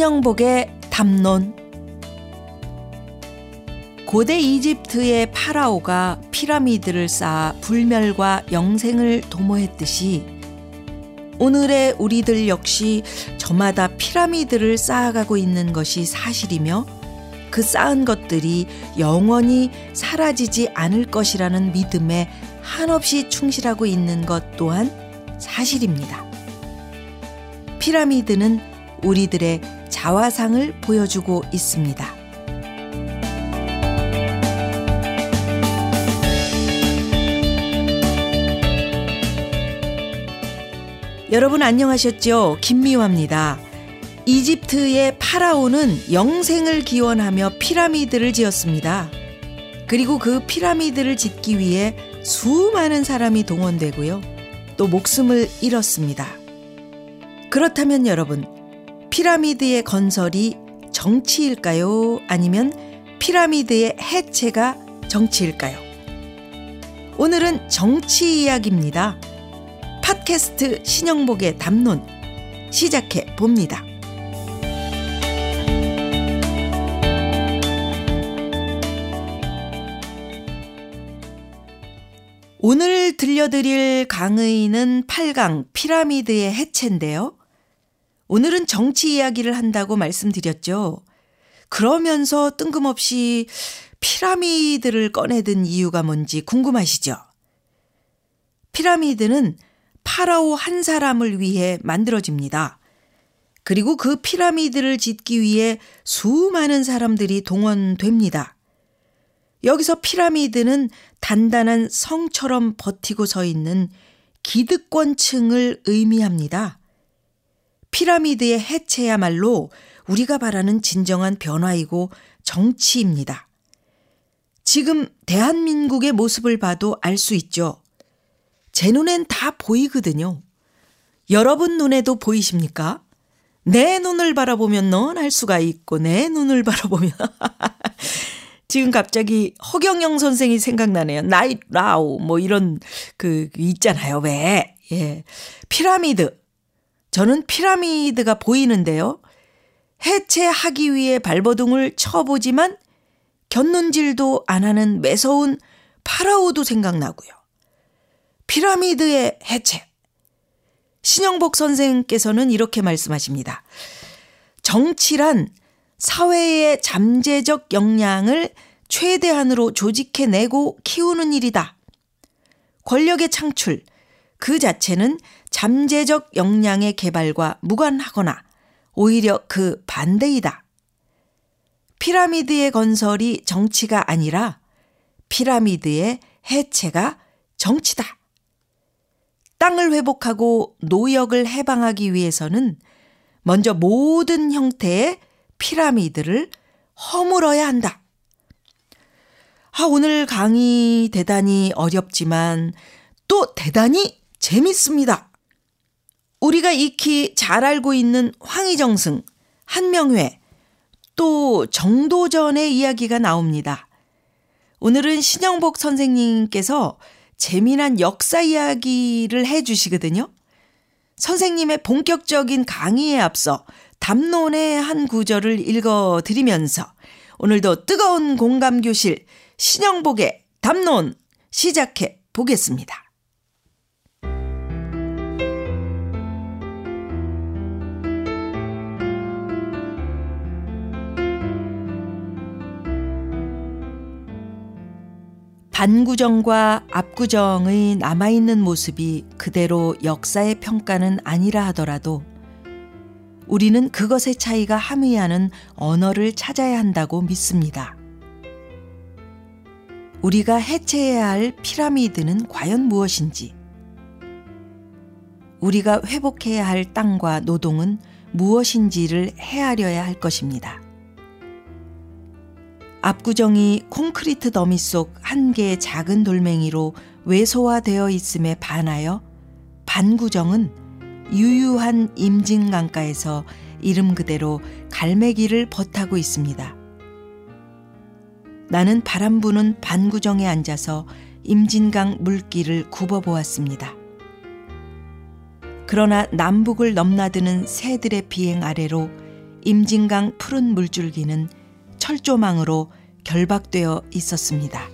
신영복의 담론 고대 이집트의 파라오가 피라미드를 쌓아 불멸과 영생을 도모했듯이 오늘의 우리들 역시 저마다 피라미드를 쌓아가고 있는 것이 사실이며 그 쌓은 것들이 영원히 사라지지 않을 것이라는 믿음에 한없이 충실하고 있는 것 또한 사실입니다. 피라미드는 우리들의 자화상을 보여주고 있습니다. 여러분 안녕하셨죠? 김미화입니다. 이집트의 파라오는 영생을 기원하며 피라미드를 지었습니다. 그리고 그 피라미드를 짓기 위해 수많은 사람이 동원되고요. 또 목숨을 잃었습니다. 그렇다면 여러분, 피라미드의 건설이 정치일까요? 아니면 피라미드의 해체가 정치일까요? 오늘은 정치 이야기입니다. 팟캐스트 신영복의 담론 시작해 봅니다. 오늘 들려드릴 강의는 8강 피라미드의 해체인데요. 오늘은 정치 이야기를 한다고 말씀드렸죠. 그러면서 뜬금없이 피라미드를 꺼내든 이유가 뭔지 궁금하시죠? 피라미드는 파라오 한 사람을 위해 만들어집니다. 그리고 그 피라미드를 짓기 위해 수많은 사람들이 동원됩니다. 여기서 피라미드는 단단한 성처럼 버티고 서 있는 기득권층을 의미합니다. 피라미드의 해체야말로 우리가 바라는 진정한 변화이고 정치입니다. 지금 대한민국의 모습을 봐도 알 수 있죠. 제 눈엔 다 보이거든요. 여러분 눈에도 보이십니까? 내 눈을 바라보면 넌 할 수가 있고 내 눈을 바라보면 지금 갑자기 허경영 선생이 생각나네요. 나이 라우 뭐 이런 그 있잖아요. 왜? 예. 피라미드. 저는 피라미드가 보이는데요. 해체하기 위해 발버둥을 쳐보지만 곁눈질도 안 하는 매서운 파라오도 생각나고요. 피라미드의 해체. 신영복 선생께서는 이렇게 말씀하십니다. 정치란 사회의 잠재적 역량을 최대한으로 조직해내고 키우는 일이다. 권력의 창출, 그 자체는 잠재적 역량의 개발과 무관하거나 오히려 그 반대이다. 피라미드의 건설이 정치가 아니라 피라미드의 해체가 정치다. 땅을 회복하고 노역을 해방하기 위해서는 먼저 모든 형태의 피라미드를 허물어야 한다. 아, 오늘 강의 대단히 어렵지만 또 대단히 재밌습니다. 우리가 익히 잘 알고 있는 황희정승, 한명회, 또 정도전의 이야기가 나옵니다. 오늘은 신영복 선생님께서 재미난 역사 이야기를 해 주시거든요. 선생님의 본격적인 강의에 앞서 담론의 한 구절을 읽어 드리면서 오늘도 뜨거운 공감 교실 신영복의 담론 시작해 보겠습니다. 반구정과 압구정의 남아있는 모습이 그대로 역사의 평가는 아니라 하더라도 우리는 그것의 차이가 함의하는 언어를 찾아야 한다고 믿습니다. 우리가 해체해야 할 피라미드는 과연 무엇인지, 우리가 회복해야 할 땅과 노동은 무엇인지를 헤아려야 할 것입니다. 압구정이 콘크리트 더미 속 한 개의 작은 돌멩이로 외소화되어 있음에 반하여 반구정은 유유한 임진강가에서 이름 그대로 갈매기를 벗하고 있습니다. 나는 바람 부는 반구정에 앉아서 임진강 물길을 굽어보았습니다. 그러나 남북을 넘나드는 새들의 비행 아래로 임진강 푸른 물줄기는 철조망으로 결박되어 있었습니다.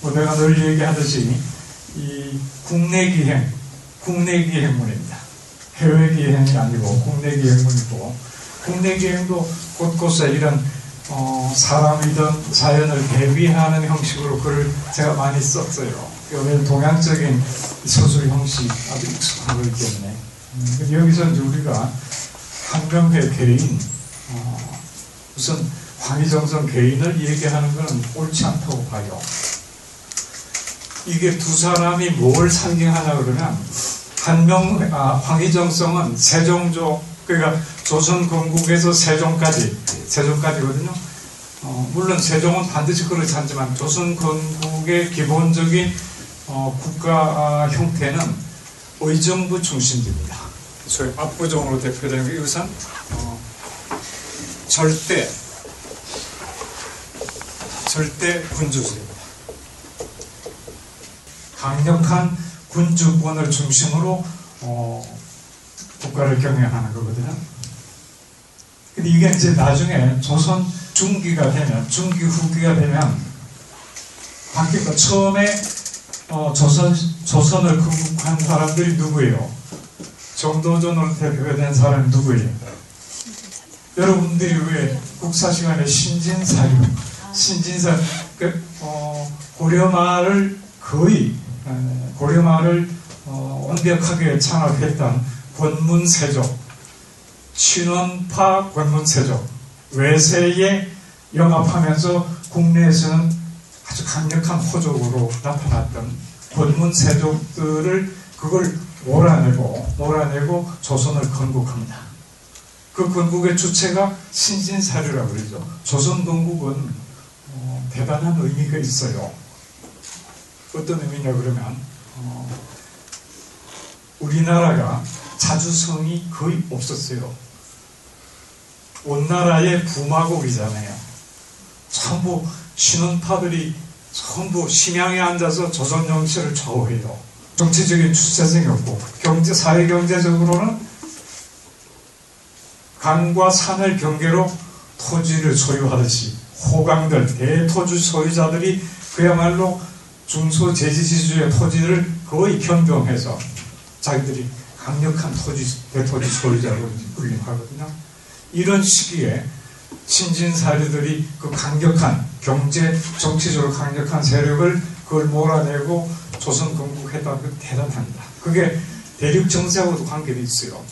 뭐 내가 늘 얘기하듯이 이 국내 기행, 국내 기행문입니다. 해외 기행이 아니고 국내 기행문이고 국내 기행도 곳곳에 이런 어, 사람이든 자연을 대비하는 형식으로 글을 제가 많이 썼어요. 왜냐면 동양적인 서술 형식 아주 거기 때문에 음, 여기서 이제 우리가 한명회 개인 어, 우선 황희정선 개인을 얘기하는 것은 옳지 않다고 봐요. 이게 두 사람이 뭘 상징하냐 그러면 한명 아, 황희정성은 세종조 그러니까 조선 건국에서 세종까지 세종까지거든요. 어, 물론 세종은 반드시 그렇지 않지만 조선 건국의 기본적인 어, 국가 아, 형태는 의정부 중심입니다. 소위 압구정으로 대표되는 게 이것은 어, 절대 절대 군주제입니다. 강력한 군주권을 중심으로 어, 국가를 경영하는 거거든요. 근데 이게 이제 나중에 조선 중기가 되면 중기 후기가 되면 바뀌고 처음에 어, 조선 조선을 건국한 사람들이 누구예요? 정도전으로 대표된 사람이 누구예요? 여러분들이 왜 국사 시간에 신진사유, 신진사 그, 어, 고려말을 거의 어, 고려말을 어, 완벽하게 창업했던 권문세족, 친원파 권문세족, 외세에 영합하면서 국내에서는 아주 강력한 호족으로 나타났던 권문세족들을 그걸 몰아내고 몰아내고 조선을 건국합니다. 그 건국의 주체가 신진사료라고 그러죠. 조선 건국은 어, 대단한 의미가 있어요. 어떤 의미냐 그러면 어, 우리나라가 자주성이 거의 없었어요. 온 나라의 부마국이잖아요. 전부 신혼파들이 전부 심양에 앉아서 조선 정치를 좌우해요. 정치적인 주체성이 없고 경제 사회 경제적으로는 강과 산을 경계로 토지를 소유하듯이 호강들 대토지 소유자들이 그야말로 중소재지지주의 토지를 거의 변경해서 자기들이 강력한 토지, 대토지 소유자로 군림하거든요. 이런 시기에 신진사류들이 그 강력한 경제, 정치적으로 강력한 세력을 그걸 몰아내고 조선 건국했다는 건 대단합니다. 그게 대륙 정세하고도 관계가 있어요.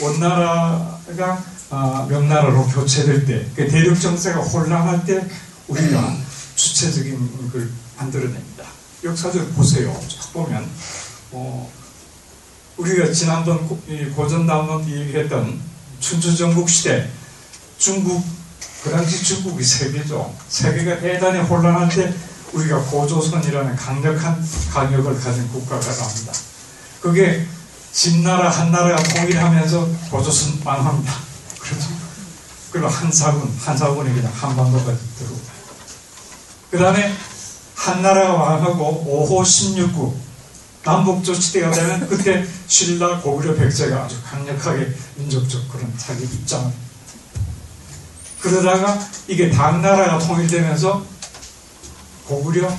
원나라가 아, 명나라로 교체될 때, 그 대륙 정세가 혼란할 때 우리가 주체적인 걸 만들어냅니다. 역사적으로 보세요. 쭉 보면 어, 우리가 지난번 고전담론 얘기했던 춘추전국 시대 중국 그 당시 중국이 세계죠. 세계가 대단히 혼란할 때 우리가 고조선이라는 강력한 강력을 가진 국가가 나옵니다. 그게 진나라 한나라가 통일하면서 고조선 망합니다. 그렇죠. 그리고 한사군 한사군이 그냥 한반도까지 들어오고 그 다음에 한나라가 왕하고 5호 16구 남북조치대가 되면 그때 신라 고구려 백제가 아주 강력하게 민족적 그런 자기 입장을 그러다가 이게 당나라가 통일되면서 고구려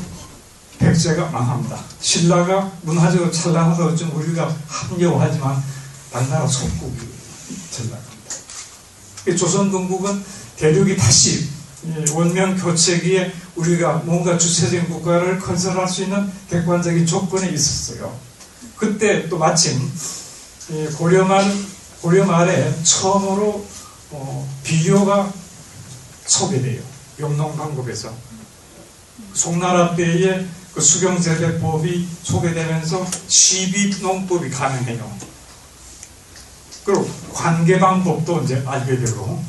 백제가 망합니다. 신라가 문화적으로 찬란하다고 좀 우리가 합리화하지만 당나라 속국이 전락합니다. 조선 건국은 대륙이 다시 원명 교체기에 우리가 뭔가 주체적인 국가를 건설할 수 있는 객관적인 조건이 있었어요. 그때 또 마침 고려 말 고려 말에 처음으로 어, 비교가 소개돼요. 영농강국에서 송나라 때에 그 수경재배법이 소개되면서 시비농법이 가능해요. 그리고 관계 방법도 이제 알게 되고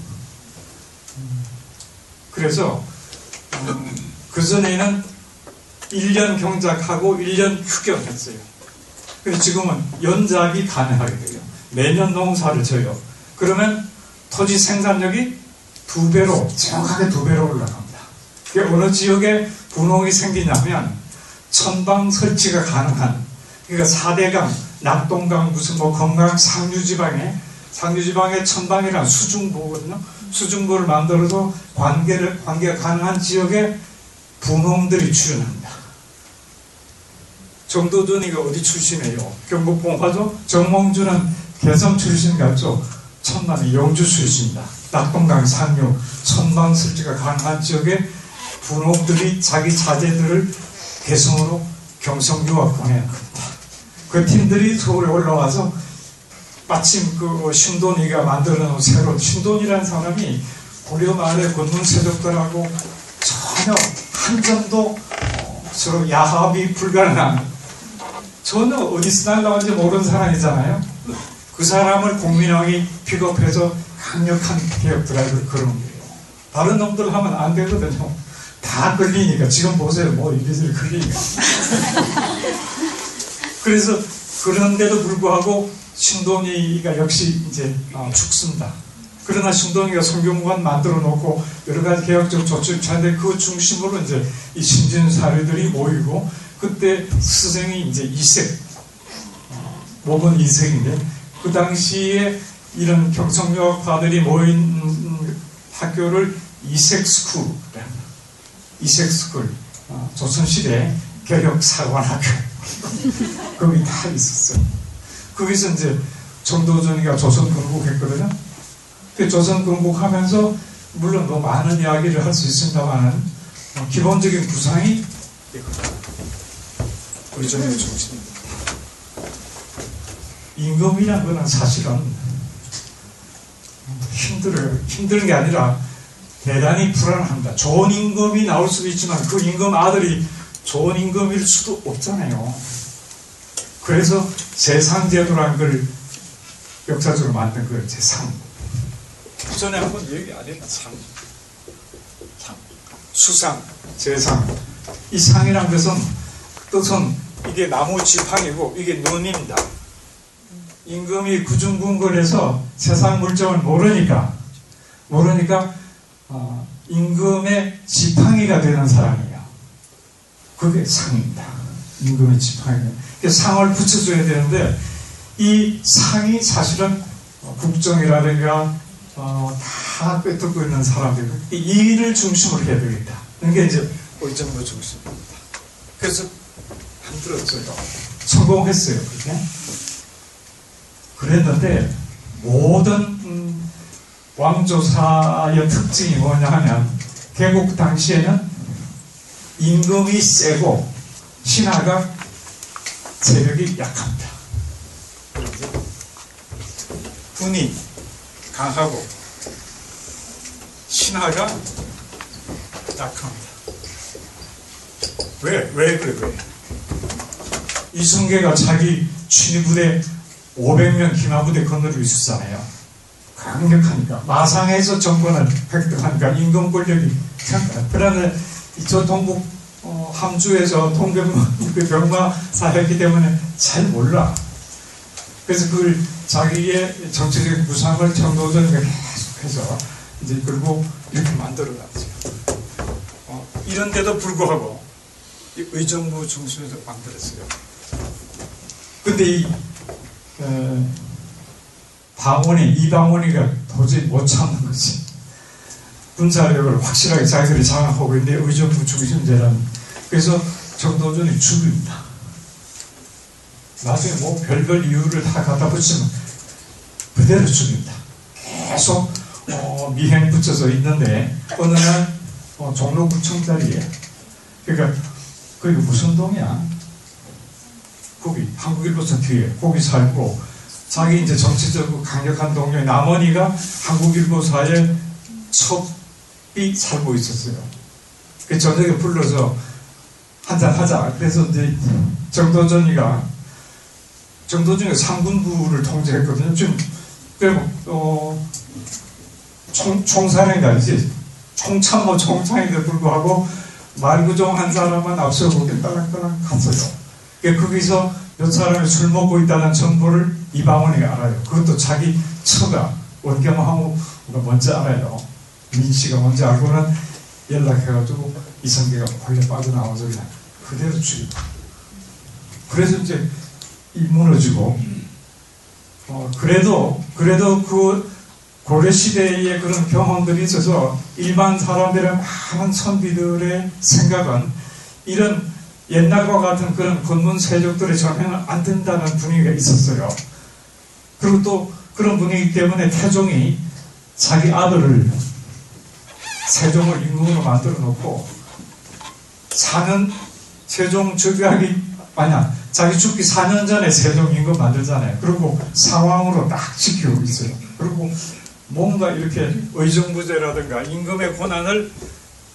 그래서 그 전에는 1년 경작하고 1년 휴경했어요. 그래서 지금은 연작이 가능하게 돼요. 매년 농사를 져요. 그러면 토지 생산력이 두 배로, 정확하게 두 배로 올라갑니다. 어느 지역에 분홍이 생기냐면 천방 설치가 가능한 그러니까 4대강, 낙동강, 무슨 뭐 건강 상류지방에 상류지방에 천방이란 수중보거든요. 수중보를 만들어서 관계를 관계가 가능한 지역에 분홍들이 출현합니다. 정도전이가 어디 출신이에요? 경북 봉화죠? 정몽주는 개성 출신 같죠? 천남이 영주 출신이다. 낙동강 상류 천방 설치가 가능한 지역에 분홍들이 자기 자제들을 개성으로 경성 유학 보내야 합니다. 그 팀들이 서울에 올라와서 마침 그 신돈이가 만들어 놓은 새로운 신돈이라는 사람이 고려 말의 권문 세력들하고 전혀 한 점도 서로 야합이 불가능한 전혀 어디서 날라온지 모르는 사람이잖아요. 그 사람을 국민왕이 픽업해서 강력한 개혁 드라이브를 걸은 거예요. 다른 놈들 하면 안 되거든요. 다 걸리니까 지금 보세요. 뭐 이리저리 걸리니까. 그래서 그런데도 불구하고 신동이가 역시 이제 어, 죽습니다. 그러나 신동이가 성경관 만들어 놓고 여러 가지 개혁적 조치를 취하는데 그 중심으로 이제 이 신진 사례들이 모이고 그때 스승이 이제 이색 어, 목은 이색인데 그 당시에 이런 경성여학파들이 모인 학교를 이색스쿨 이색스쿨 어, 조선시대 개혁사관학교 거기 다 있었어요. 거기서 이제 정도전이가 조선 건국했거든요. 그 조선 건국하면서 물론 뭐 많은 이야기를 할 수 있습니다만 어, 기본적인 구상이 우리 전의 정신입니다. 임금이란 거는 사실은 힘들어요. 힘든 게 아니라 대단히 불안합니다. 좋은 임금이 나올 수도 있지만 그 임금 아들이 좋은 임금일 수도 없잖아요. 그래서 세상제도라는 걸 역사적으로 만든 거예요. 제상. 그 전에 한번 얘기 안 했나? 상. 상. 수상, 제상. 이 상이란 것은 뜻은 이게 나무 지팡이고 이게 눈입니다. 임금이 구중궁궐에서 세상 물정을 모르니까 모르니까 어, 임금의 지팡이가 되는 사람이에요. 그게 상입니다. 임금의 지팡이. 상을 붙여줘야 되는데 이 상이 사실은 국정이라든가 어, 다 꿰뚫고 있는 사람들 이 일을 중심으로 해야 되겠다. 이게 이제 의정부 중심입니다. 그래서 만들었어요. 성공했어요. 그게. 그랬는데 모든 음, 왕조사의 특징이 뭐냐 하면 개국 당시에는 임금이 세고 신하가 세력이 약합니다. 군이 강하고 신하가 약합니다. 왜? 왜 그래? 왜? 이성계가 자기 취부대 500명 기마부대 건너리고 있었잖아요. 강력하니까 마상에서 정권을 획득하니까 임금 권력이 그러나 저 동북 어, 함주에서 통병 그 병마 사였기 때문에 잘 몰라. 그래서 그걸 자기의 정치적인 구상을 청도전에 계속해서 이제 그리고 이렇게 만들어놨죠. 어, 이런데도 불구하고 의정부 중심에서 만들었어요. 근데 이 어, 방원이 이 방원이가 도저히 못 참는 거지. 군사력을 확실하게 자기들이 장악하고 있는데 의정부 중심제라는 그래서 정도전이 죽입니다. 나중에 뭐 별별 이유를 다 갖다 붙이면 그대로 죽입니다. 계속 어, 미행 붙여서 있는데 어느 날 어, 종로구청 자리에 그러니까 거기 무슨 동이야? 거기 한국일보선 뒤에 거기 살고 자기 이제 정치적으로 강력한 동료의 남원이가 한국일보 사에 첩 이 살고 있었어요. 그 저녁에 불러서 한잔 하자. 그래서 이제 정도전이가 정도전이가 상군부를 통제했거든요. 지금 그리고 어, 총, 총사령가 이제 총참모 총장인데 불구하고 말구종 한 사람만 앞서고 따랑따랑 갔어요. 그러니까 거기서 몇 사람이 술 먹고 있다는 정보를 이방원이 알아요. 그것도 자기 처가 원경하고 먼저 알아요. 민 씨가 먼저 알고는 연락해가지고 이성계가 원래 빠져나와서 그냥 그대로 죽여. 그래서 이제 이 무너지고 어, 그래도 그래도 그 고려 시대의 그런 경험들이 있어서 일반 사람들의 많은 선비들의 생각은 이런 옛날과 같은 그런 권문 세족들의 전횡을 안 된다는 분위기가 있었어요. 그리고 또 그런 분위기 때문에 태종이 자기 아들을 세종을 임금으로 만들어 놓고 사는 세종 즉위하기 아니야 자기 죽기 4년 전에 세종 임금 만들잖아요. 그리고 상황으로 딱 지키고 있어요. 그리고 뭔가 이렇게 의정부제라든가 임금의 권한을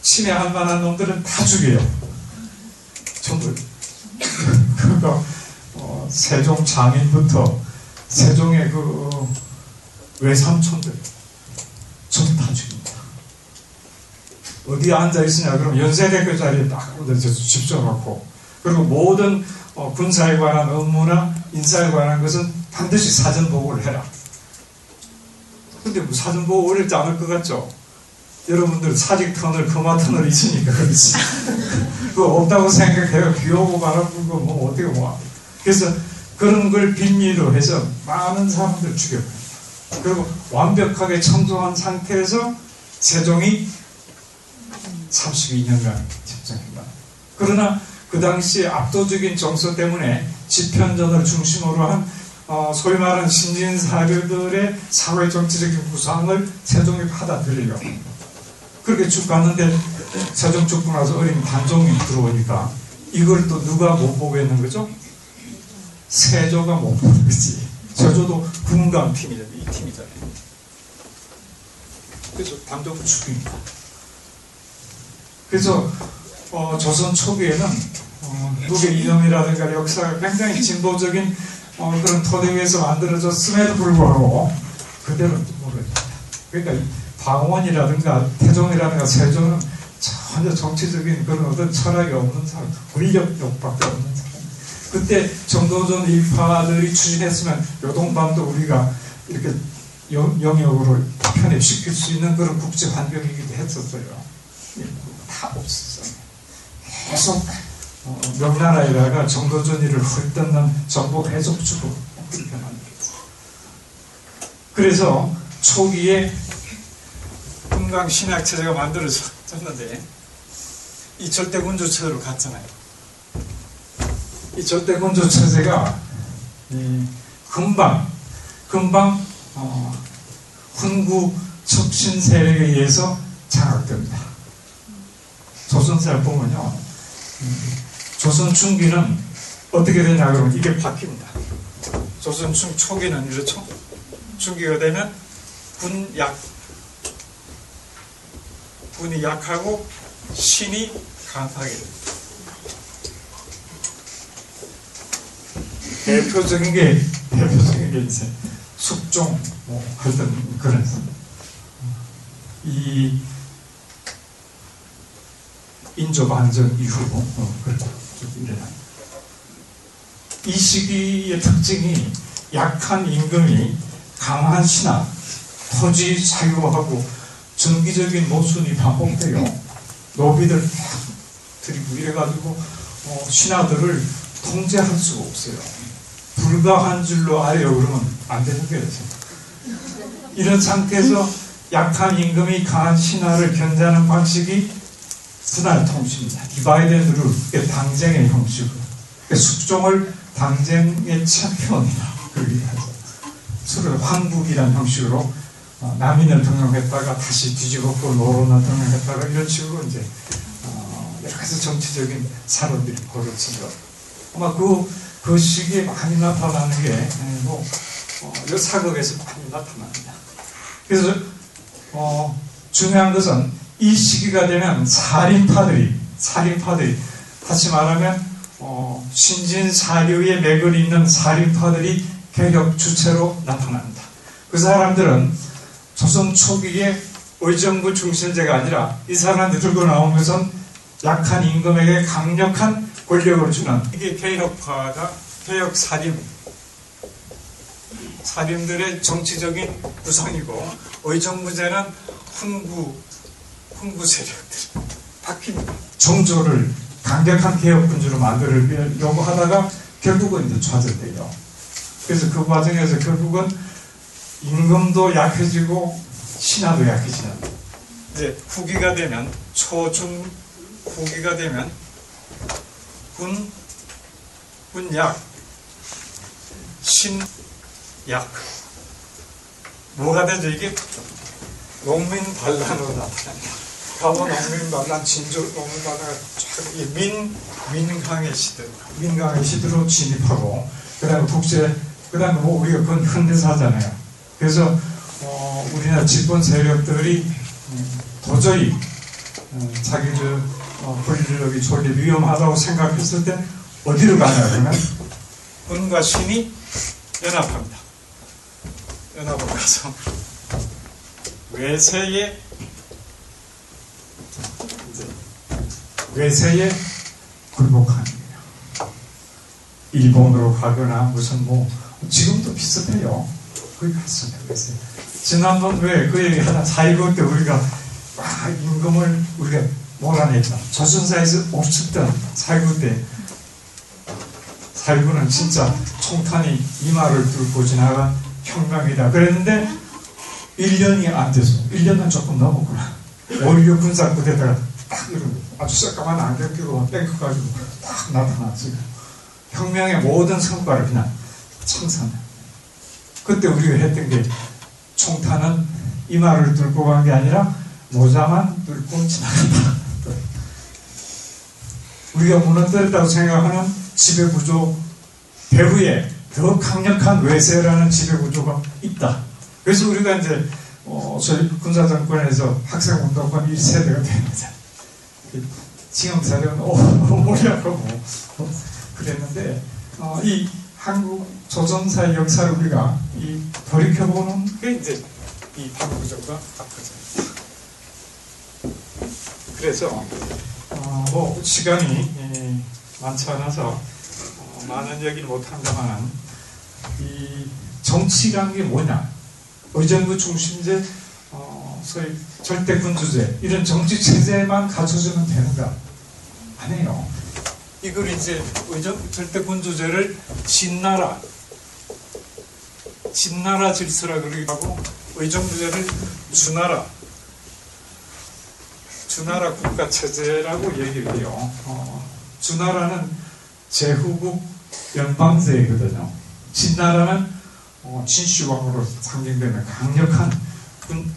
침해할 만한 놈들은 다 죽여요. 전부. 그러니까 어, 세종 장인부터 세종의 그 외삼촌들 전부 다 죽입니다. 어디에 앉아 있으냐 그러면 연세대교 자리에 딱 앉아서 집중하고 그리고 모든 어, 군사에 관한 업무나 인사에 관한 것은 반드시 사전 보고를 해라. 근데 뭐 사전 보고 어렵지 않을 것 같죠? 여러분들 사직 터널, 금화 터널 있으니까 그렇지. 그거 없다고 생각해요. 비 오고 바람 불고 뭐 어떻게 뭐. 그래서 그런 걸 빈미로 해서 많은 사람들 죽여버립니다. 그리고 완벽하게 청소한 상태에서 세종이 32년간 집정했다. 그러나 그 당시 압도적인 정서 때문에 집현전을 중심으로 한 어, 소위 말하는 신진사류들의 사회 정치적인 구상을 세종이 받아들이려 그렇게 쭉 갔는데 세종 죽고 나서 어린 단종이 들어오니까 이걸 또 누가 못 보고 있는 거죠? 세조가 못 보는 거지. 세조도 군감 팀이잖아요. 이 팀이잖아요. 그래서 단종을 죽입니다. 그래서 어, 조선 초기에는 어, 미국의 이념이라든가 역사가 굉장히 진보적인 어, 그런 토대 위에서 만들어졌음에도 불구하고 그대로 모르겠다. 그러니까 방원이라든가 태종이라든가 세종은 전혀 정치적인 그런 어떤 철학이 없는 사람, 권력 욕밖에 없는 사람. 그때 정도전 일파들이 추진했으면 요동반도 우리가 이렇게 영, 영역으로 편입시킬 수 있는 그런 국제 환경이기도 했었어요. 다 없었어요. 계속 어, 명나라에다가 정도전이를 헐뜯는 정보 해적주로 그렇게 만들었어요. 그래서 초기에 금강 신약 체제가 만들어졌는데 이 절대 군주 체제로 갔잖아요. 이 절대 군주 체제가 금방 금방 어, 훈구 척신 세력에 의해서 장악됩니다. 조선사를 보면요. 조선 중기는 어떻게 되냐 그러면 이게 바뀝니다. 조선 중 초기는 이렇죠. 중기가 되면 군약 군이 약하고 신이 강하게 됩니다. 대표적인 게 대표적인 게 이제 숙종 뭐 하여튼 그런 이 인조 반전 이후로 어, 그렇게 일어납니다. 이 시기의 특징이 약한 임금이 강한 신하, 토지 사유하고 정기적인 모순이 반복돼요. 노비들 들이고 이래가지고 어, 신하들을 통제할 수가 없어요. 불가 한 줄로 아래요 그러면 안 되는 거예요. 이런 상태에서 약한 임금이 강한 신하를 견제하는 방식이 분할 통치입니다. divide rule, 당쟁의 형식으로. 숙종을 당쟁의 챔피언이라 그러기도 하죠. 서로 환국이라는 형식으로 어, 남인을 등용했다가 다시 뒤집었고 노론을 등용했다가 이런 식으로 이제 어, 여러 가지 정치적인 사람들이 벌어진 것. 아마 그, 그 시기에 많이 나타나는 게, 예, 뭐, 어, 이 사극에서 많이 나타납니다. 그래서, 어, 중요한 것은 이 시기가 되면 살인파들이, 살인파들이, 다시 말하면, 어, 신진 사류의 맥을 잇는 살인파들이 개혁 주체로 나타납니다. 그 사람들은 조선 초기에 의정부 중심제가 아니라 이 사람들 들고 것은 약한 임금에게 강력한 권력을 주는 이게 개혁파가 개혁 살림, 살림들의 정치적인 구성이고 의정부제는 훈구, 훈구 세력들 바뀝니다. 정조를 강력한 개혁군주로 만들려고 하다가 결국은 이제 좌절돼요. 그래서 그 과정에서 결국은 임금도 약해지고 신하도 약해지는 이제 후기가 되면 초중 후기가 되면 군 군약 신약 뭐가 되죠 이게 농민 반란으로 나타납니다. 가보 농민 반란 진주 농민 반란가 쫙민 민강의 시대 민강의 시대로 진입하고 그다음에 국제 그다음에 뭐 우리가 그건 현대사잖아요. 그래서 어, 우리나라 집권 세력들이 음, 도저히 음, 자기들 어, 권력이 존립 위험하다고 생각했을 때 어디로 가냐 그러면 군과 신이 연합합니다. 연합을 가서 외세의 이제 외세에 굴복하는 거예요. 일본으로 가거나 무슨 뭐 지금도 비슷해요. 거기 갔습니다. 그래서 지난번 왜 그 얘기 하나 4.19때 우리가 와 임금을 우리가 몰아냈다. 조선사에서 없었던 4.19때 4.19는 진짜 총탄이 이마를 뚫고 지나간 혁명이다. 그랬는데 1년이 안 돼서 1년은 조금 넘었구나. 5.16 군사부대다가 딱 이러고 아주 새까만 안경 끼고 뺑크 가지고 딱 나타났지. 혁명의 모든 성과를 그냥 청산해. 그때 우리가 했던 게 총탄은 이마를 뚫고 간 게 아니라 모자만 뚫고 지나간다. 우리가 무너뜨렸다고 생각하는 지배구조 배후에 더 강력한 외세라는 지배구조가 있다. 그래서 우리가 이제 어, 저희 군사정권에서 학생운동권 1세대가 된 거잖아요. 지금 사령은 오, 뭐냐고 뭐, 그랬는데 어, 이 한국 조선사의 역사를 우리가 이 돌이켜보는 게 이제 이 방구조가 앞서입니다. 그래서 어, 뭐 시간이 예, 많지 않아서 어, 많은 얘기를 못한다만 이 정치란 게 뭐냐 의정부 중심제 어, 소위 절대 군주제 이런 정치 체제만 갖춰주면 되는가 아니에요 이걸 이제 의정 절대 군주제를 진나라 진나라 질서라 그러기도 하고 의정부제를 주나라 주나라 국가 체제라고 얘기를 해요. 어, 주나라는 제후국 연방제거든요. 진나라는 어, 진시황으로 상징되는 강력한 군,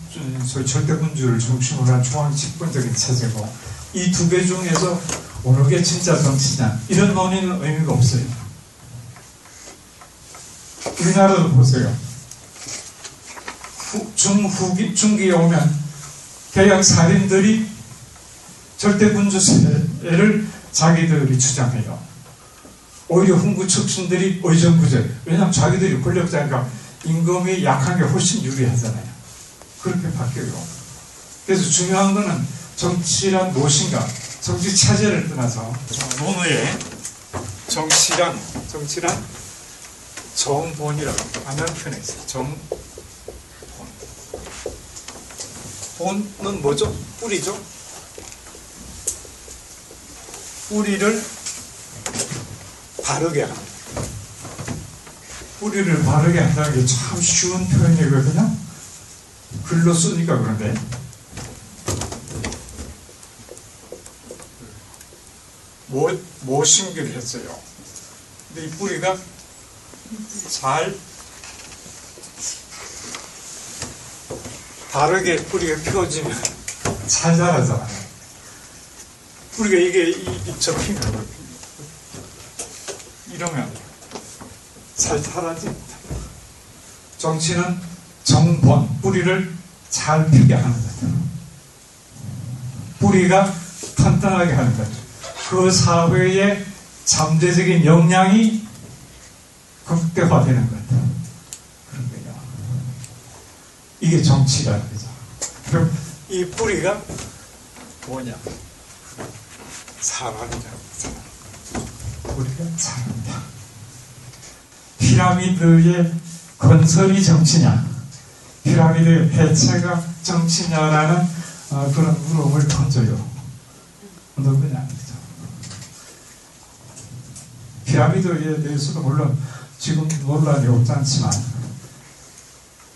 소위 절대군주를 중심으로 한 중앙 집권적인 체제고 이 두 개 중에서 어느 게 진짜 정치냐 이런 논의는 의미가 없어요. 우리나라도 보세요. 후, 중후기 중기에 오면 개혁 살인들이 절대군주 세를 자기들이 주장해요. 오히려 훈구 척신들이 의정부제. 왜냐하면 자기들이 권력자니까 임금이 약한 게 훨씬 유리하잖아요. 그렇게 바뀌어요. 그래서 중요한 거는 정치란 무엇인가, 정치 체제를 떠나서 논어에 정치란, 정치란 정본이라고 안면 편에 있어요. 정본. 본은 뭐죠? 뿌리죠? 뿌리를 바르게 합니다. 뿌리를 바르게 한다는 게 참 쉬운 표현이거든요. 글로 쓰니까 그런데 모, 모심기를 했어요. 근데 이 뿌리가 잘 바르게 뿌리가 펴지면 잘 자라잖아요. 뿌리가 이게 이, 접히면 이러면 잘 자라지. 정치는 정본, 뿌리를 잘 피게 하는 거죠. 뿌리가 탄탄하게 하는 거죠. 그 사회의 잠재적인 역량이 극대화되는 거죠. 그런 거예요. 이게 정치라는 거죠. 그럼 이 뿌리가 뭐냐? 사람이라고 사람. 우리가 사람이다. 피라미드의 건설이 정치냐, 피라미드의 해체가 정치냐라는 어, 그런 물음을 던져요. 누구냐 아니죠. 피라미드에 대해서도 물론 지금 논란이 없지 않지만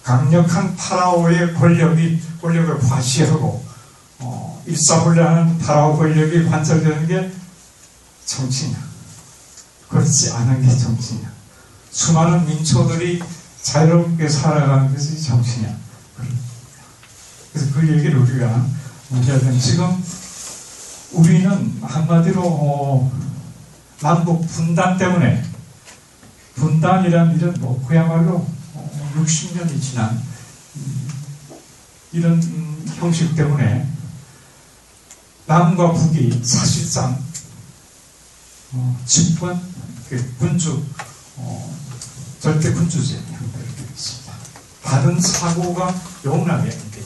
강력한 파라오의 권력이 권력을 과시하고 어, 일사불란한 파라오 권력이 관철되는 게 정치냐 그렇지 않은 게 정치냐 수많은 민초들이 자유롭게 살아가는 것이 정치냐 그래서 그 얘기를 우리가 되는 지금 우리는 한마디로 어, 남북 분단 때문에 분단이란 일은 뭐 그야말로 60년이 지난 이런 형식 때문에 남과 북이 사실상 어, 집권 그 군주 어, 절대 군주제 다른 사고가 안 돼요.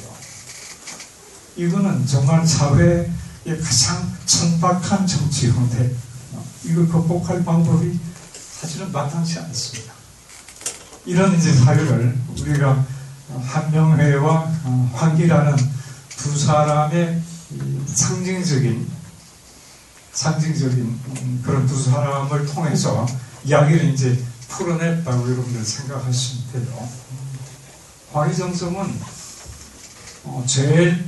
이거는 정말 사회의 가장 천박한 정치 형태. 어, 이걸 극복할 방법이 사실은 마땅치 않습니다. 이런 이제 사유를 우리가 한명회와 어, 황기라는 두 사람의 상징적인 상징적인 음, 그런 두 사람을 통해서 이야기를 이제 풀어냈다고 여러분들 생각하시면 돼요. 황희정성은 어, 제일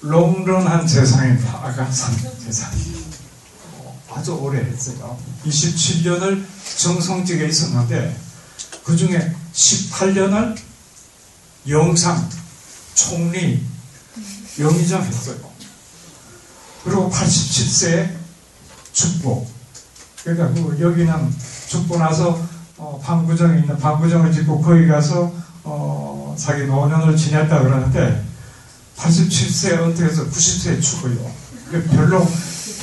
롱런한 재상입니다. 아간산 재상. 어, 아주 오래 했어요. 27년을 정성직에 있었는데 그 중에 18년을 영상, 총리, 영의장 했어요. 그리고 87세에 죽고, 그러니까 그 여기는 죽고 나서 어, 방구정에 있는 방구정을 짓고 거기 가서 어, 자기 노년을 지냈다 그러는데 87세에 은퇴해서 90세에 죽어요. 별로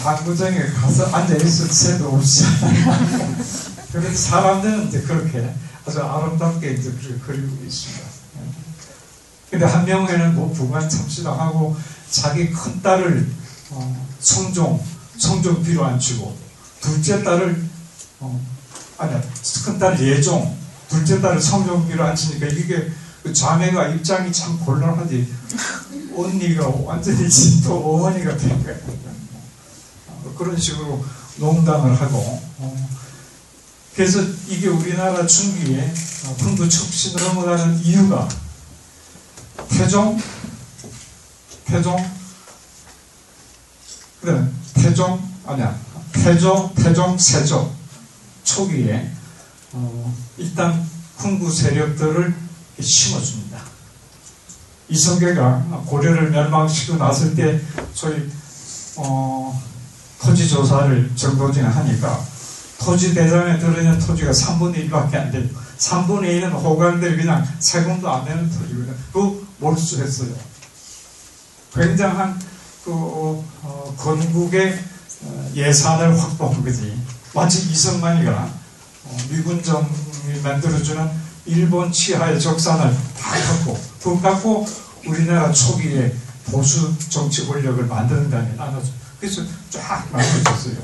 방구정에 가서 앉아있을 새도 없이. 그래서 사람들은 이제 그렇게 아주 아름답게 이제 그리고 있습니다. 근데 한 명에는 뭐 부관 참시당하고 자기 큰 딸을 어, 성종, 성종 비로 앉히고 둘째 딸을 어, 아니야 큰 딸 예종, 둘째 딸을 성종비로 앉히니까 이게 그 자매가 입장이 참 곤란하지. 언니가 완전히 진또 어머니가 된 거야. 어, 그런 식으로 농담을 하고 어, 그래서 이게 우리나라 중기에 군부 척신을 넘어가는 이유가 태종, 태종, 그래, 태종, 아니야, 태종, 태종, 세종 초기에 어, 일단 군부 세력들을 심어줍니다. 이성계가 고려를 멸망시키고 났을 때 소위 어, 토지 조사를 정도진 하니까 토지 대장에 들어있는 토지가 3분의 1밖에 안 돼요. 3분의 1은 호강들이 그냥 세금도 안 내는 토지거든요. 그 몰수했어요. 굉장한 그 어, 건국의 어, 예산을 확보한 거지. 마치 이승만이가 어, 미군정이 만들어주는 일본 치하의 적산을 다 갖고 돈 갖고 우리나라 초기에 보수 정치 권력을 만드는 다음에 나눠줘. 그래서 쫙 나눠줬어요.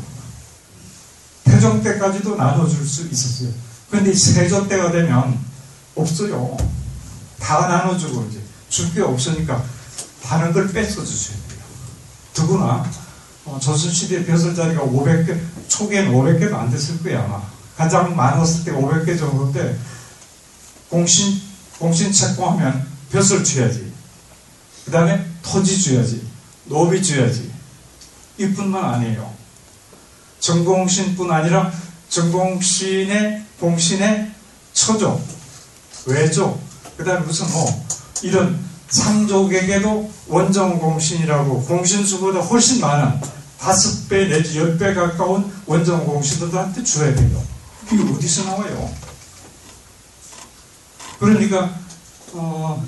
태종 때까지도 나눠줄 수 있었어요. 그런데 세조 때가 되면 없어요. 다 나눠주고 이제 줄 게 없으니까 다른 걸 뺏어 주셔야 돼요. 더구나 어, 조선시대 벼슬자리가 500개, 초기엔 500개도 안 됐을 거야 아마. 가장 많았을 때가 500개 정도인데 공신, 공신 채권하면 벼슬 줘야지. 그 다음에 토지 줘야지. 노비 줘야지. 이뿐만 아니에요. 정공신뿐 아니라 정공신의 공신의 처족, 외족, 그 다음에 무슨 뭐 이런 상족에게도 원정공신이라고 공신수보다 훨씬 많은 다섯 배 내지 열 배 가까운 원정공신들한테 줘야 돼요. 이게 어디서 나와요? 그러니까 어,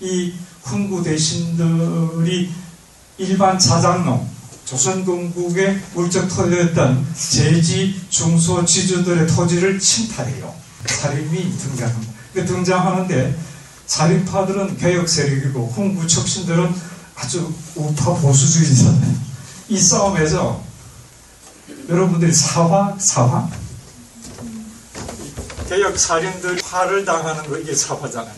이 훈구 대신들이 일반 자장농 조선건국의 물적 토지였던 제지 중소 지주들의 토지를 침탈해요. 살인이 등장합니다. 그 등장하는데 살인파들은 개혁 세력이고 홍구 척신들은 아주 우파 보수주의자들. 이 싸움에서 여러분들이 사화, 사화? 개혁 살인들이 화를 당하는 거 이게 사화잖아요.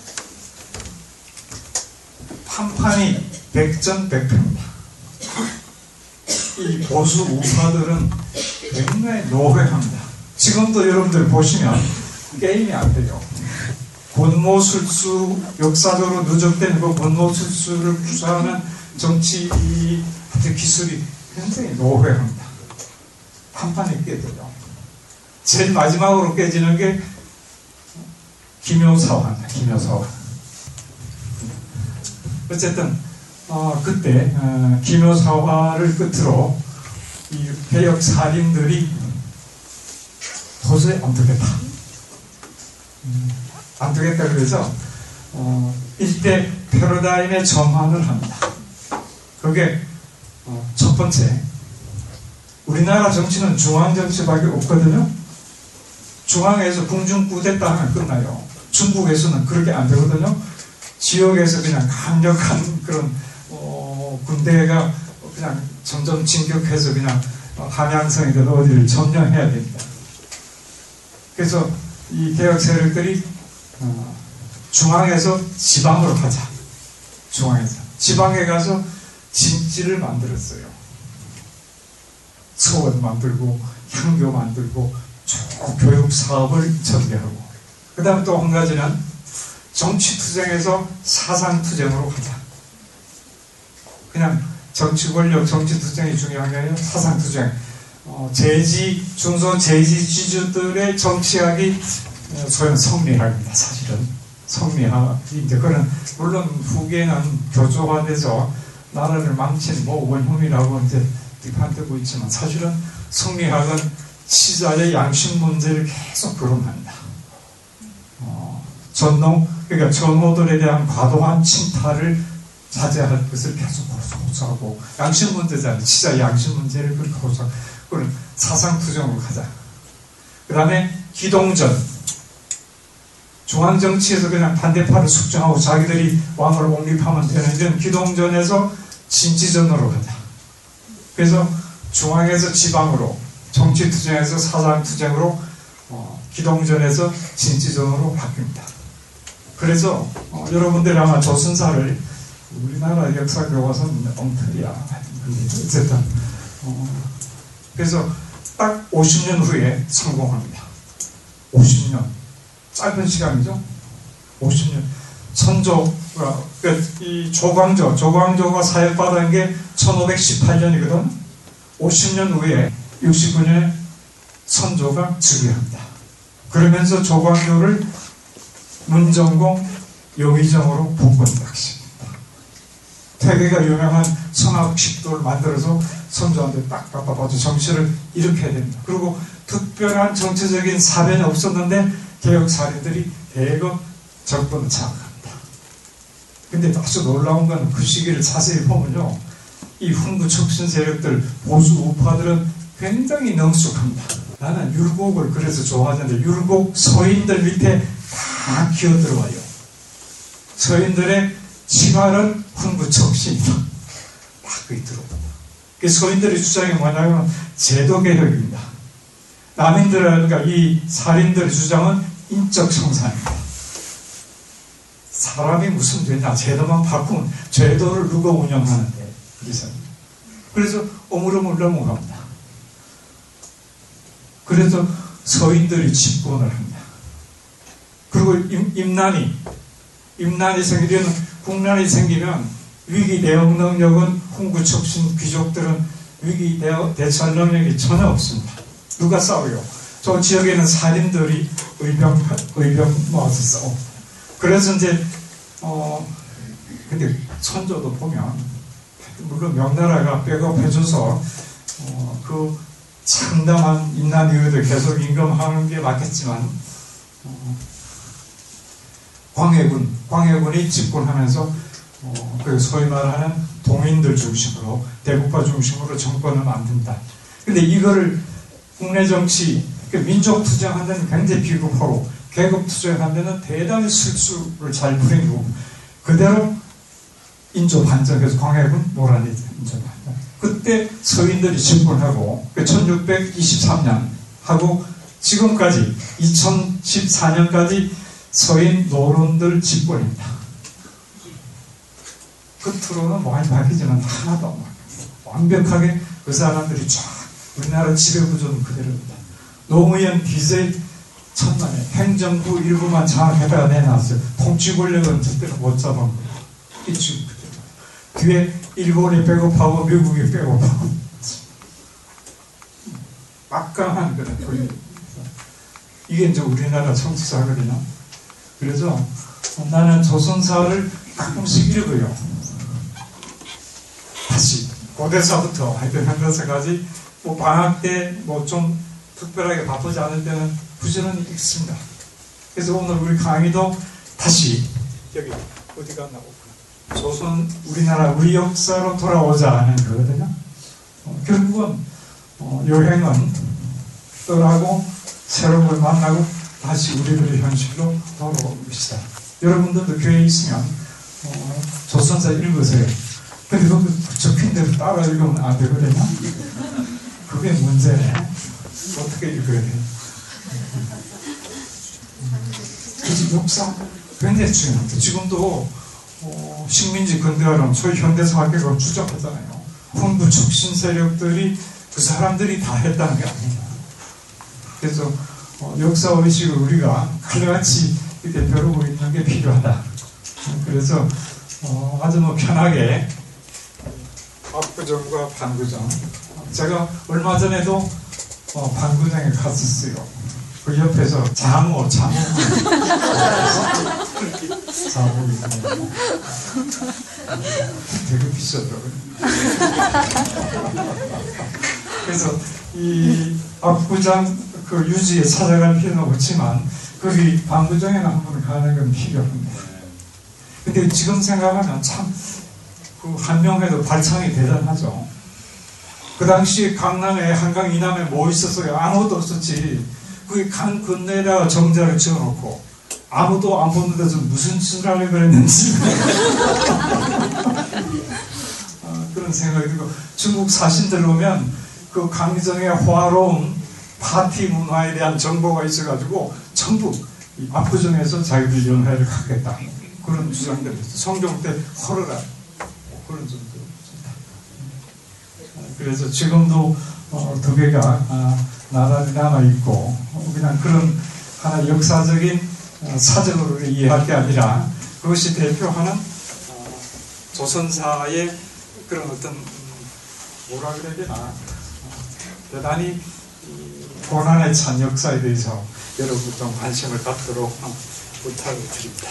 판판이 백전백패입니다. 이 보수 우파들은 굉장히 노회합니다. 지금도 여러분들 보시면 게임이 안 돼요. 권모술수 역사적으로 누적된 그 권모술수를 구사하는 정치 기술이 굉장히 노회합니다. 판판이 깨져요. 제일 마지막으로 깨지는 게 김효사화입니다. 김효사화. 어쨌든 어, 그때 어, 김효사화를 끝으로 이 개혁 살인들이 도저히 안 되겠다. 음, 안 되겠다 그래서 어, 일대 패러다임의 전환을 합니다. 그게 어, 첫 번째 우리나라 정치는 중앙 정치밖에 없거든요. 중앙에서 궁중 꾸댔다 하면 끝나요. 중국에서는 그렇게 안 되거든요. 지역에서 그냥 강력한 그런 어, 군대가 그냥 점점 진격해서 그냥 함양성이든 어디를 점령해야 됩니다. 그래서 이 개혁 세력들이 어, 중앙에서 지방으로 가자. 중앙에서 지방에 가서 진지를 만들었어요. 서원 만들고 향교 만들고 쭉 교육 사업을 전개하고 그 다음 또한 가지는 정치투쟁에서 사상투쟁으로 가자. 그냥 정치 권력, 정치투쟁이 중요한 게 아니라 사상투쟁. 어, 제지, 중소 제지 지주들의 정치학이 어, 소연 성리학입니다, 사실은. 성리학인데, 그는, 물론 후계는 교조화돼서 나라를 망친 뭐 원흉이라고 이제 비판되고 있지만, 사실은 성리학은 시자의 양심 문제를 계속 거론합니다. 어, 전농, 그러니까 전호들에 대한 과도한 침탈을 자제할 것을 계속 호소하고 양심 문제잖아요. 진짜 양심 문제를 그렇게 호소하고 그런 사상 투쟁으로 가자. 그 다음에 기동전 중앙 정치에서 그냥 반대파를 숙청하고 자기들이 왕을 옹립하면 되는 이런 기동전에서 진지전으로 가자. 그래서 중앙에서 지방으로 정치 투쟁에서 사상 투쟁으로 어, 기동전에서 진지전으로 바뀝니다. 그래서 어, 여러분들이 아마 조선사를 우리나라 역사 교과서는 엉터리야. 어쨌든 어, 그래서 딱 50년 후에 성공합니다. 50년 짧은 시간이죠. 50년 선조가 그러니까 이 조광조 조광조가 사역받은 게 1518년이거든. 50년 후에 69년에 선조가 즉위합니다. 그러면서 조광조를 문정공 영의정으로 복권박십니다. 태계가 유명한 성악식도를 만들어서 선조한테 딱 갖다 봐서 정치를 일으켜야 됩니다. 그리고 특별한 정치적인 사변이 없었는데 개혁 사례들이 대거 정권을 장악합니다. 근데 아주 놀라운 건 그 시기를 자세히 보면요. 이 훈구 척신 세력들, 보수 우파들은 굉장히 능숙합니다. 나는 율곡을 그래서 좋아하는데 율곡 서인들 밑에 다 기어 들어와요. 서인들의 치발은 훈구척신이다. 딱 거기 들어옵니다. 그 서인들의 주장이 뭐냐면 제도개혁입니다. 그러니까 이 살인들의 주장은 인적 성산입니다. 사람이 무슨 죄냐? 제도만 바꾸면 제도를 누가 운영하는데 그래서 그래서 오물오물 넘어갑니다. 그래서 서인들이 집권을 합니다. 그리고 임, 난이 임난이 생기면 국난이 생기면 위기 대응 능력은 홍구 척신 귀족들은 위기 대처 능력이 전혀 없습니다. 누가 싸워요? 저 지역에는 살인들이 의병 의병 모아서 싸워. 그래서 이제 어 근데 선조도 보면 물론 명나라가 백업해줘서 어, 그 상당한 임난 이후에도 계속 임금하는 게 맞겠지만 어, 광해군, 광해군이 집권하면서 어, 그 소위 말하는 동인들 중심으로 대국가 중심으로 정권을 만든다. 근데 이거를 국내 정치, 그 민족 투쟁하는 굉장히 비겁하고 계급 투쟁하는 데는 대단히 실수를 잘 부리고 그대로 인조 반정해서 광해군 노란이 인조 반정. 그때 서인들이 집권하고 1623년 그 하고 지금까지 2014년까지 서인 노론들 집권입니다. 겉으로는 많이 바뀌지만 하나도 완벽하게 그 사람들이 쫙 우리나라 지배구조는 그대로입니다. 노무현 비제 천만에 행정부 일부만 장악해다가 내놨어요. 통치 권력은 절대로 못 잡은 거예요. 이 지금 그대로. 뒤에 일본이 배고파고 미국이 배고파고 막강한 그런 권력. 이게 이제 우리나라 정치사거든요. 그래서 나는 조선사를 가끔씩 읽어요. 다시 고대사부터 하여튼 현대사까지 뭐 방학 때 뭐 좀 특별하게 바쁘지 않을 때는 부지런히 읽습니다. 그래서 오늘 우리 강의도 다시 여기 어디 갔나 보구나. 조선 우리나라 우리 역사로 돌아오자 하는 거거든요. 어, 결국은 어, 여행은 떠나고 새로운 걸 만나고 다시 우리들의 현실로 돌아옵니다. 여러분들도 교회에 있으면 어, 조선사 읽으세요. 근데 거기 적힌 대로 따라 읽으면 안 되거든요. 그게 문제네. 어떻게 읽어야 돼? 그래서 역사 굉장히 중요합니다. 지금도 어, 식민지 근대화론, 소위 현대사학계가 주장하잖아요. 훈부 촉신 세력들이 그 사람들이 다 했다는 게 아닙니다. 그래서 어, 역사 의식을 우리가 칼같이 이렇게 벼르고 있는 게 필요하다. 그래서 어, 아주 뭐 편하게 압구정과 반구정 제가 얼마 전에도 어, 반구정에 갔었어요. 그 옆에서 장어, 장어. 장어 되게 비싸더라고요. 그래서 이 압구정 그 유지에 찾아갈 필요는 없지만 거기 반구정에는 한번 가는 건 필요 합니다. 근데 지금 생각하면 참 그 한명회도 발창이 대단하죠. 그 당시 강남에 한강 이남에 뭐 있었어요? 아무것도 없었지. 그게 강 건너에다가 정자를 지어놓고 아무도 안 보는 데서 무슨 짓을 하려고 그랬는지 어, 그런 생각이 들고 중국 사신들 보면 그 강정의 화로운 파티 문화에 대한 정보가 있어가지고 전부 압구정에서 자기들 연회를 갖겠다. 그런 주장들이 있어요. 성종 때 허러라. 뭐 그런 정도 그래서 지금도 어, 두 개가 아, 나란히 남아 있고 그냥 그런 하나 역사적인 어, 사정으로 이해할 게 아니라 그것이 대표하는 어, 조선사의 그런 어떤 음, 뭐라 그래야 되나? 어, 대단히 고난에 찬 역사에 대해서 여러분 좀 관심을 갖도록 부탁을 드립니다.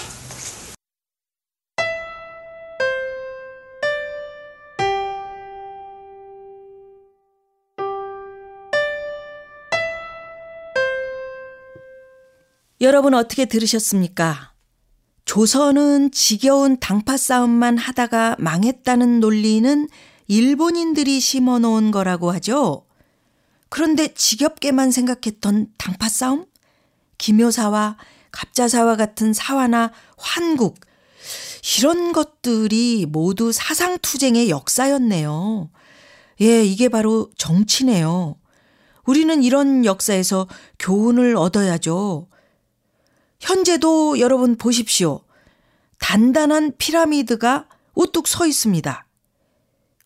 여러분 어떻게 들으셨습니까? 조선은 지겨운 당파 싸움만 하다가 망했다는 논리는 일본인들이 심어 놓은 거라고 하죠. 그런데 지겹게만 생각했던 당파 싸움? 기묘사와 갑자사와 같은 사화나 환국, 이런 것들이 모두 사상투쟁의 역사였네요. 예, 이게 바로 정치네요. 우리는 이런 역사에서 교훈을 얻어야죠. 현재도 여러분 보십시오. 단단한 피라미드가 우뚝 서 있습니다.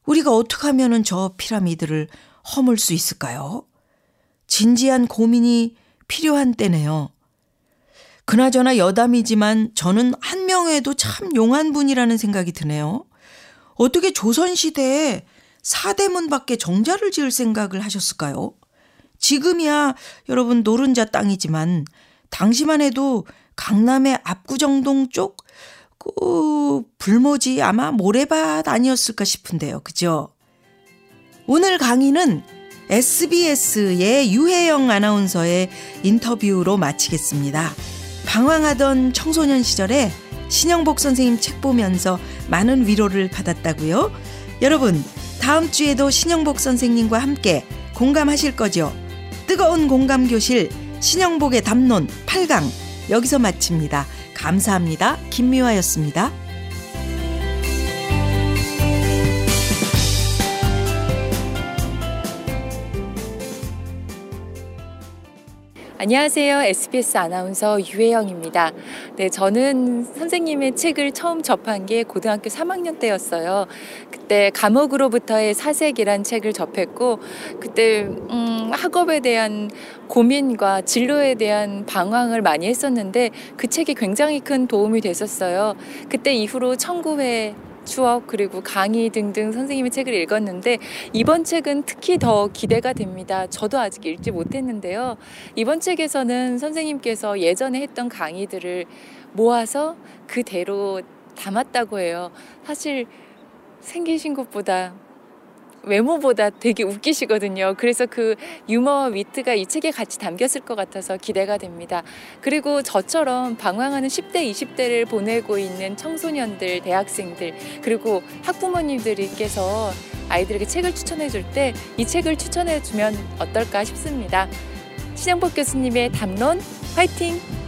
우리가 어떻게 하면 저 피라미드를 허물 수 있을까요? 진지한 고민이 필요한 때네요. 그나저나 여담이지만 저는 한명회도 참 용한 분이라는 생각이 드네요. 어떻게 조선시대에 사대문 밖에 정자를 지을 생각을 하셨을까요? 지금이야 여러분 노른자 땅이지만 당시만 해도 강남의 압구정동 쪽, 그, 불모지 아마 모래밭 아니었을까 싶은데요. 그죠? 오늘 강의는 SBS의 유혜영 아나운서의 인터뷰로 마치겠습니다. 방황하던 청소년 시절에 신영복 선생님 책 보면서 많은 위로를 받았다고요? 여러분, 다음 주에도 신영복 선생님과 함께 공감하실 거죠? 뜨거운 공감 교실 신영복의 담론 8강 여기서 마칩니다. 감사합니다. 김미화였습니다. 안녕하세요. SBS 아나운서 유혜영입니다. 네, 저는 선생님의 책을 처음 접한 게 고등학교 3학년 때였어요. 그때 감옥으로부터의 사색이란 책을 접했고, 그때, 음, 학업에 대한 고민과 진로에 대한 방황을 많이 했었는데, 그 책이 굉장히 큰 도움이 됐었어요. 그때 이후로 청구회 추억 그리고 강의 등등 선생님의 책을 읽었는데 이번 책은 특히 더 기대가 됩니다. 저도 아직 읽지 못했는데요. 이번 책에서는 선생님께서 예전에 했던 강의들을 모아서 그대로 담았다고 해요. 사실 생기신 것보다 외모보다 되게 웃기시거든요. 그래서 그 유머와 위트가 이 책에 같이 담겼을 것 같아서 기대가 됩니다. 그리고 저처럼 방황하는 10대, 20대를 보내고 있는 청소년들, 대학생들, 그리고 학부모님들께서 아이들에게 책을 추천해 줄 때 이 책을 추천해 주면 어떨까 싶습니다. 신영복 교수님의 담론 화이팅!